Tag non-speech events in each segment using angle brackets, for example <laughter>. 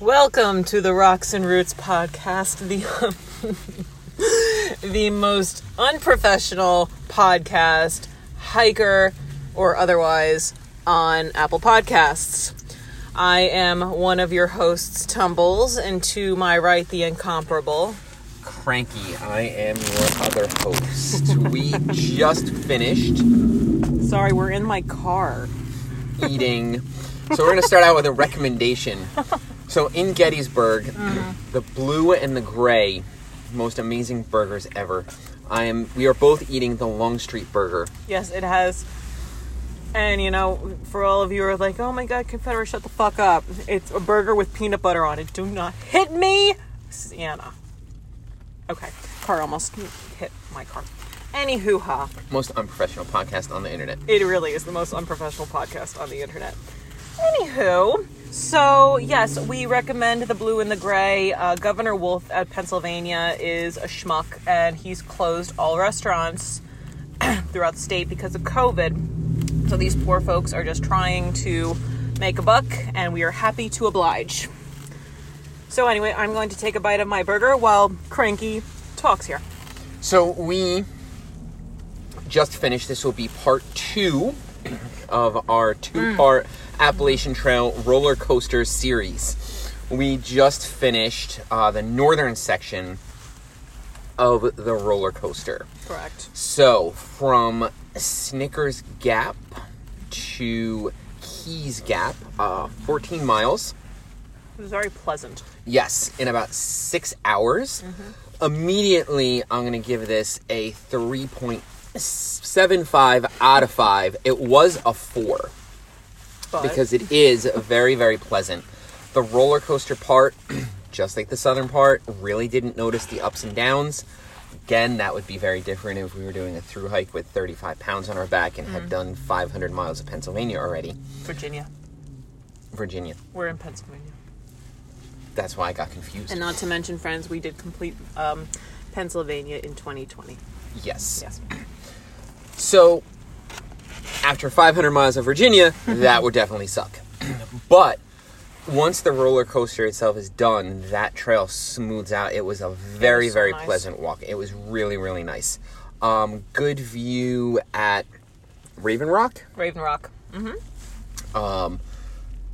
Welcome to the Rocks and Roots podcast, the <laughs> the most unprofessional podcast, hiker or otherwise, on Apple Podcasts. I am one of your hosts, Tumbles, and to my right, the incomparable. Cranky, I am your other host. we just finished Sorry, we're in my car. eating. So we're going to start out with a recommendation. <laughs> So in Gettysburg, mm-hmm. the blue and the gray, most amazing burgers ever. I am. We are both eating the Longstreet Burger. Yes, it has. And you know, for all of you who are like, "Oh my God, Confederate, shut the fuck up!" It's a burger with peanut butter on it. Do not hit me, Sienna. Okay, car almost hit my car. Anywho, ha! Most unprofessional podcast on the internet. It really is the most unprofessional podcast on the internet. Anywho, so yes, we recommend the blue and the gray. Uh, Governor Wolf at Pennsylvania is a schmuck, and he's closed all restaurants <clears throat> throughout the state because of COVID. So these poor folks are just trying to make a buck, and we are happy to oblige. So anyway, I'm going to take a bite of my burger while Cranky talks here. So we just finished. This will be part two of our two-part Appalachian Trail roller coaster series. We just finished uh, the northern section of the roller coaster. Correct. So from Snickers Gap to Keys Gap, uh, 14 miles. It was very pleasant. Yes, in about six hours. Immediately, I'm going to give this a 3.75 out of 5. It was a 4 But because it is very, very pleasant. The roller coaster part, <clears throat> just like the southern part, really didn't notice the ups and downs. Again, that would be very different if we were doing a through hike with 35 pounds on our back and had done 500 miles of Pennsylvania already. Virginia. Virginia. We're in Pennsylvania. That's why I got confused. And not to mention, friends, we did complete um, Pennsylvania in 2020. yes. Yes. So, after 500 miles of Virginia, that would definitely suck. <clears throat> but once the roller coaster itself is done, that trail smooths out. It was a very, so very nice. pleasant walk. It was really, really nice. Um, good view at Raven Rock. Raven Rock. Mm-hmm. Um,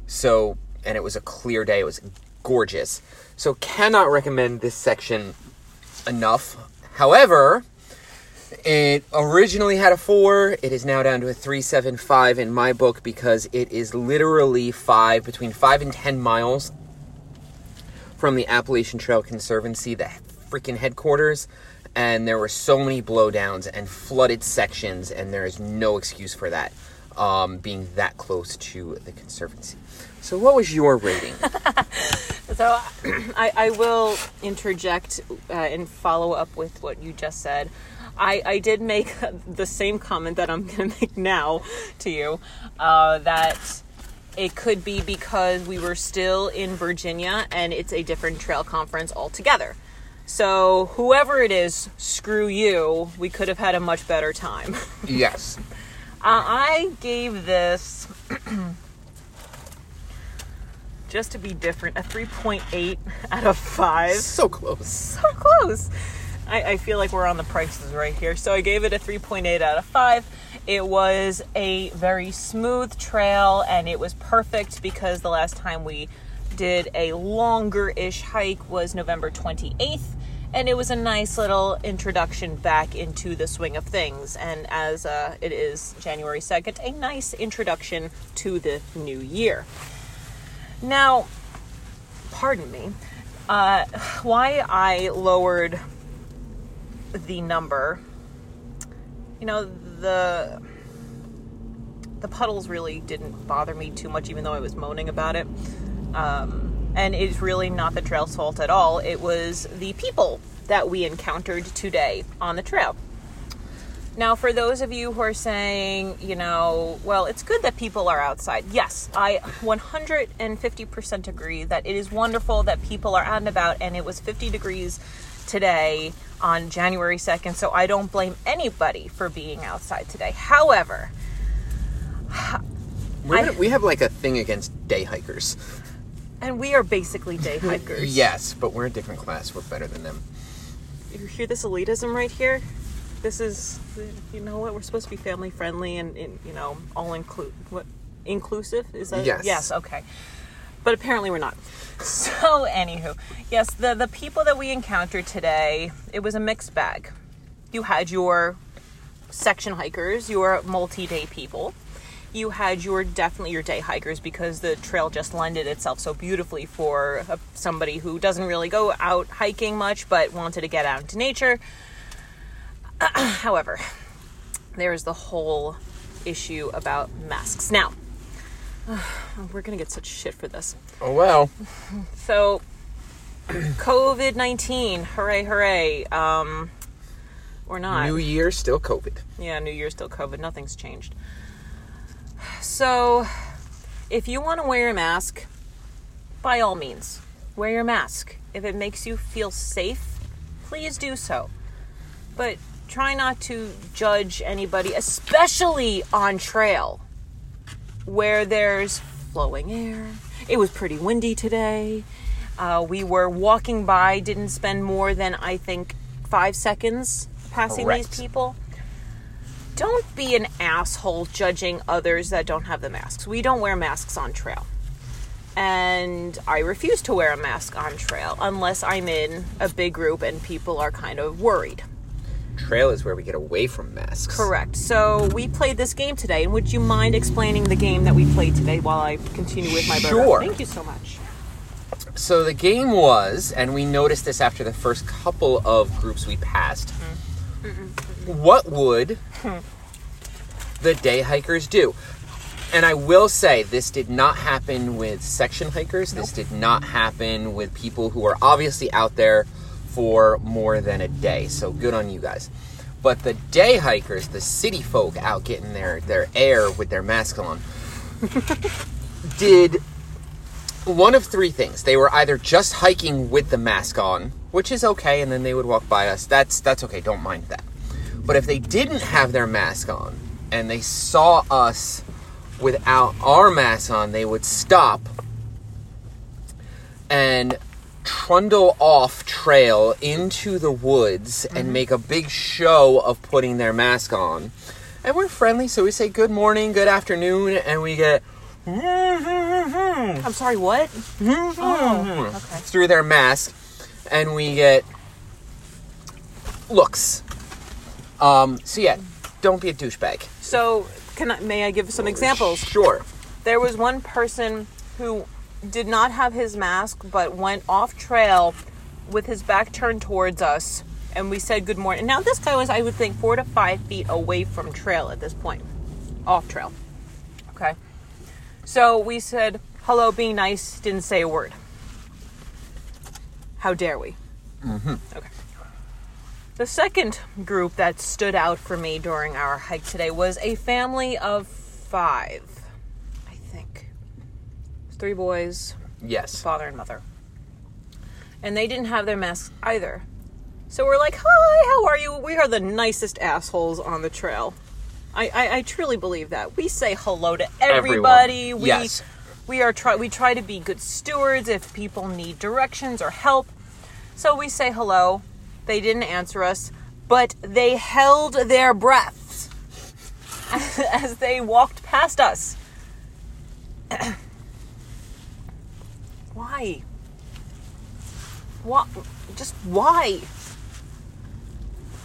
so, and it was a clear day. It was gorgeous. So, cannot recommend this section enough. However, it originally had a four. It is now down to a three seven five in my book because it is literally five between five and ten miles from the Appalachian Trail Conservancy, the freaking headquarters. And there were so many blowdowns and flooded sections, and there is no excuse for that, um, being that close to the conservancy. So, what was your rating? <laughs> So <clears throat> I, I will interject uh, and follow up with what you just said. I, I did make <laughs> the same comment that I'm <laughs> going to make now to you uh, that it could be because we were still in Virginia and it's a different trail conference altogether. So, whoever it is, screw you. We could have had a much better time. <laughs> yes. Uh, I gave this, <clears throat> just to be different, a 3.8 out of 5. So close. So close. I, I feel like we're on the Price Is Right here. So I gave it a 3.8 out of 5. It was a very smooth trail and it was perfect because the last time we did a longer ish hike was November 28th. And it was a nice little introduction back into the swing of things. And as uh, it is January 2nd, a nice introduction to the new year. Now, pardon me, uh, why I lowered the number, you know, the the puddles really didn't bother me too much, even though I was moaning about it. Um, and it's really not the trail's fault at all. It was the people that we encountered today on the trail. Now, for those of you who are saying, you know, well, it's good that people are outside. Yes, I 150% agree that it is wonderful that people are out and about, and it was 50 degrees today on January 2nd, so I don't blame anybody for being outside today. However, I- we have like a thing against day hikers. And we are basically day <laughs> hikers. Yes, but we're a different class. We're better than them. You hear this elitism right here? This is, you know what? We're supposed to be family friendly and, and you know, all include what inclusive is that? Yes. Yes. Okay. But apparently we're not. So, anywho, yes, the the people that we encountered today, it was a mixed bag. You had your section hikers, your multi-day people. You had your definitely your day hikers because the trail just lended itself so beautifully for a, somebody who doesn't really go out hiking much but wanted to get out into nature. <clears throat> However, there's the whole issue about masks. Now, <sighs> we're gonna get such shit for this. Oh well. <sighs> So, <clears throat> COVID 19, hooray, hooray. Um, or not. New Year, still COVID. Yeah, New Year's still COVID. Nothing's changed. <sighs> So, if you want to wear a mask, by all means, wear your mask. If it makes you feel safe, please do so. But try not to judge anybody, especially on trail where there's flowing air. It was pretty windy today. Uh, we were walking by, didn't spend more than I think five seconds passing Correct. these people. Don't be an asshole judging others that don't have the masks. We don't wear masks on trail. And I refuse to wear a mask on trail unless I'm in a big group and people are kind of worried. Trail is where we get away from masks. Correct. So we played this game today, and would you mind explaining the game that we played today while I continue with my burger? Sure. Thank you so much. So the game was, and we noticed this after the first couple of groups we passed. Mm-hmm. What would the day hikers do? And I will say, this did not happen with section hikers. This did not happen with people who are obviously out there for more than a day. So good on you guys. But the day hikers, the city folk out getting their, their air with their mask on, <laughs> did one of three things. They were either just hiking with the mask on, which is okay, and then they would walk by us. That's that's okay. Don't mind that. But if they didn't have their mask on and they saw us without our mask on, they would stop and trundle off trail into the woods and make a big show of putting their mask on. And we're friendly, so we say good morning, good afternoon, and we get I'm sorry, what? <laughs> Oh, okay. through their mask, and we get looks. Um, so yeah, don't be a douchebag. So, can I, may I give some examples? Sure. There was one person who did not have his mask, but went off trail with his back turned towards us, and we said good morning. Now, this guy was, I would think, four to five feet away from trail at this point, off trail. Okay. So we said, hello, being nice, didn't say a word. How dare we? Mm-hmm. Okay. The second group that stood out for me during our hike today was a family of five, I think. Three boys, Yes. father and mother. And they didn't have their masks either. So we're like, hi, how are you? We are the nicest assholes on the trail. I, I, I truly believe that. We say hello to everybody. Everyone. We Yes. we are try we try to be good stewards if people need directions or help. So we say hello. They didn't answer us, but they held their breaths <laughs> as they walked past us. <clears throat> why? What? Just why?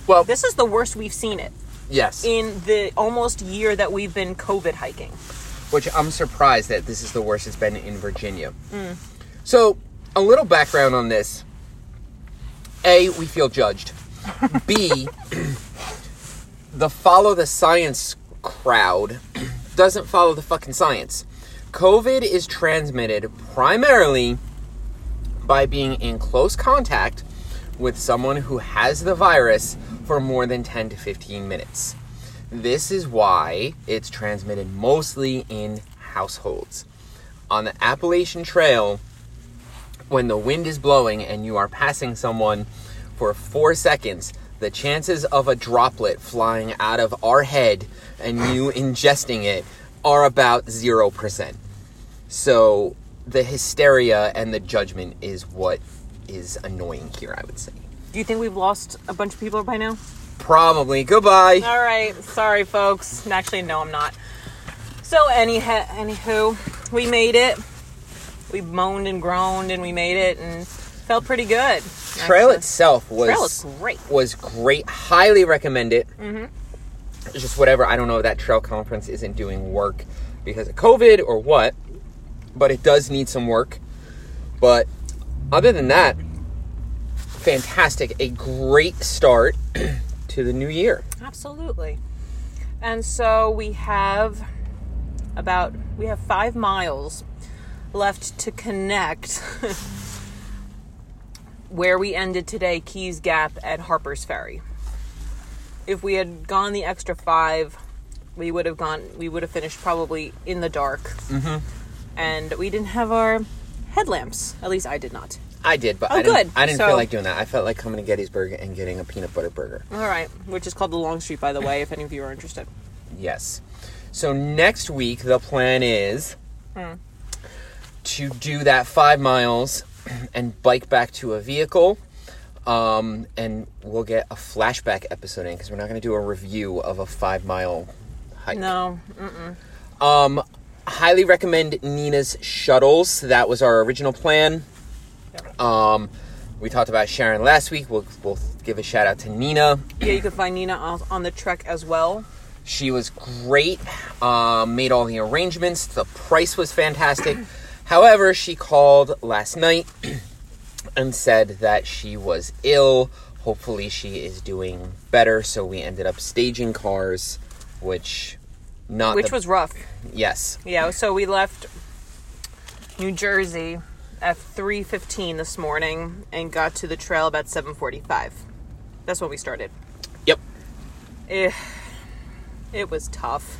Well, This is the worst we've seen it yes. in the almost year that we've been COVID hiking. Which I'm surprised that this is the worst it's been in Virginia. Mm. So, a little background on this. A, we feel judged. B, the follow the science crowd doesn't follow the fucking science. COVID is transmitted primarily by being in close contact with someone who has the virus for more than 10 to 15 minutes. This is why it's transmitted mostly in households. On the Appalachian Trail, when the wind is blowing and you are passing someone for four seconds, the chances of a droplet flying out of our head and you ingesting it are about 0%. So the hysteria and the judgment is what is annoying here. I would say. Do you think we've lost a bunch of people by now? Probably. Goodbye. All right, sorry, folks. Actually, no, I'm not. So, any anywho, we made it. We moaned and groaned, and we made it, and felt pretty good. Trail actually. itself was Trail great. was great. Highly recommend it. Mm-hmm. Just whatever. I don't know if that trail conference isn't doing work because of COVID or what, but it does need some work. But other than that, fantastic. A great start <clears throat> to the new year. Absolutely. And so we have about we have five miles left to connect <laughs> where we ended today, Keys Gap at Harper's Ferry. If we had gone the extra five, we would have gone. We would have finished probably in the dark, mm-hmm. And we didn't have our headlamps. At least I did not. I did, but Oh, I didn't, good. I didn't So- feel like doing that. I felt like coming to Gettysburg and getting a peanut butter burger. All right, which is called the Longstreet, by the way, if any of you are interested. Yes. So next week the plan is to do that five miles <clears throat> and bike back to a vehicle. Um, and we'll get a flashback episode in because we're not going to do a review of a five mile hike. No, Um, highly recommend Nina's shuttles. That was our original plan. Um, we talked about Sharon last week. We'll, we'll give a shout out to Nina. yeah, you can find Nina on, on the trek as well. She was great, um, made all the arrangements. The price was fantastic. However, she called last night <clears throat> and said that she was ill. Hopefully, she is doing better. So we ended up staging cars, which not which the- was rough. yes, Yeah, so we left New Jersey at 3:15 this morning and got to the trail about 7:45. That's when we started. yep. Eh, it was tough.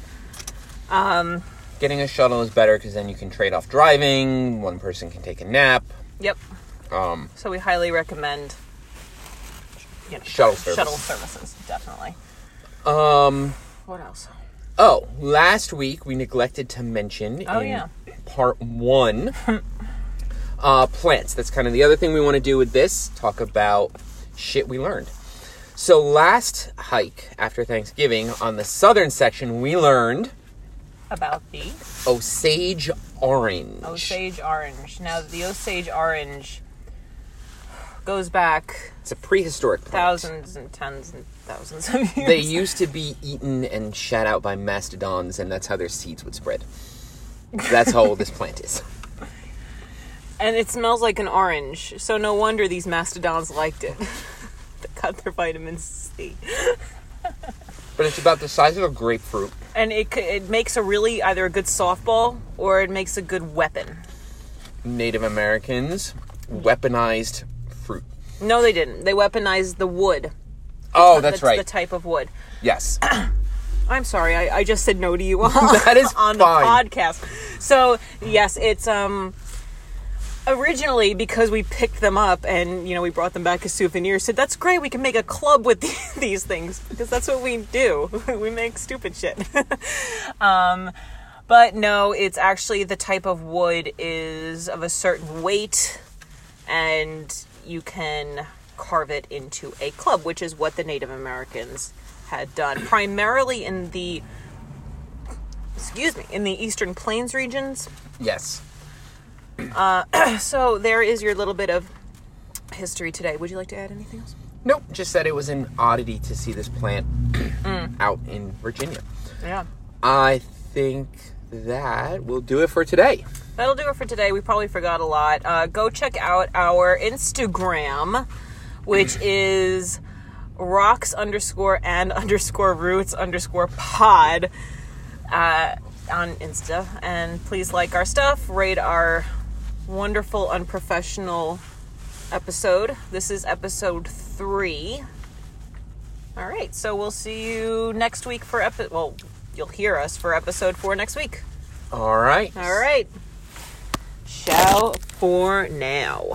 Getting a shuttle is better because then you can trade off driving. One person can take a nap. Yep. Um, So we highly recommend you know, Shuttle service. shuttle services, definitely. um, What else? Oh, last week we neglected to mention Oh, in yeah. part one <laughs> uh, plants. That's kind of the other thing we want to do with this talk about shit we learned. So, last hike after Thanksgiving on the southern section, we learned About the Osage orange. Osage orange. Now the Osage orange goes back It's a prehistoric plant. thousands and tens and thousands of years. They used to be eaten and shat out by mastodons, and that's how their seeds would spread. That's how old this plant is. And it smells like an orange, so no wonder these mastodons liked it. <laughs> they got their vitamin C. But it's about the size of a grapefruit. And it, it makes a really either a good softball or it makes a good weapon. Native Americans weaponized fruit. No, they didn't. They weaponized the wood. Oh, that's the, right. The type of wood. yes. <clears throat> I'm sorry, I, I just said no to you <laughs> on, That is on fine. the podcast. So yes, it's um originally because we picked them up and you know we brought them back as souvenirs. Said that's great. We can make a club with the- <laughs> these things because that's what we do. <laughs> we make stupid shit. um, but no, it's actually the type of wood is of a certain weight, and you can carve it into a club, which is what the Native Americans had done primarily in the excuse me in the eastern plains regions Yes. <clears throat> so there is your little bit of history today would you like to add anything else Nope. Just said it was an oddity to see this plant <clears throat> out in Virginia. yeah I think that will do it for today. that'll do it for today we probably forgot a lot uh, go check out our instagram which is rocks underscore and <laughs> underscore roots underscore pod uh, on insta. And please like our stuff rate our wonderful unprofessional episode. This is episode three. All right so we'll see you next week for epi- well you'll hear us for episode four next week. All right. all right. Ciao for now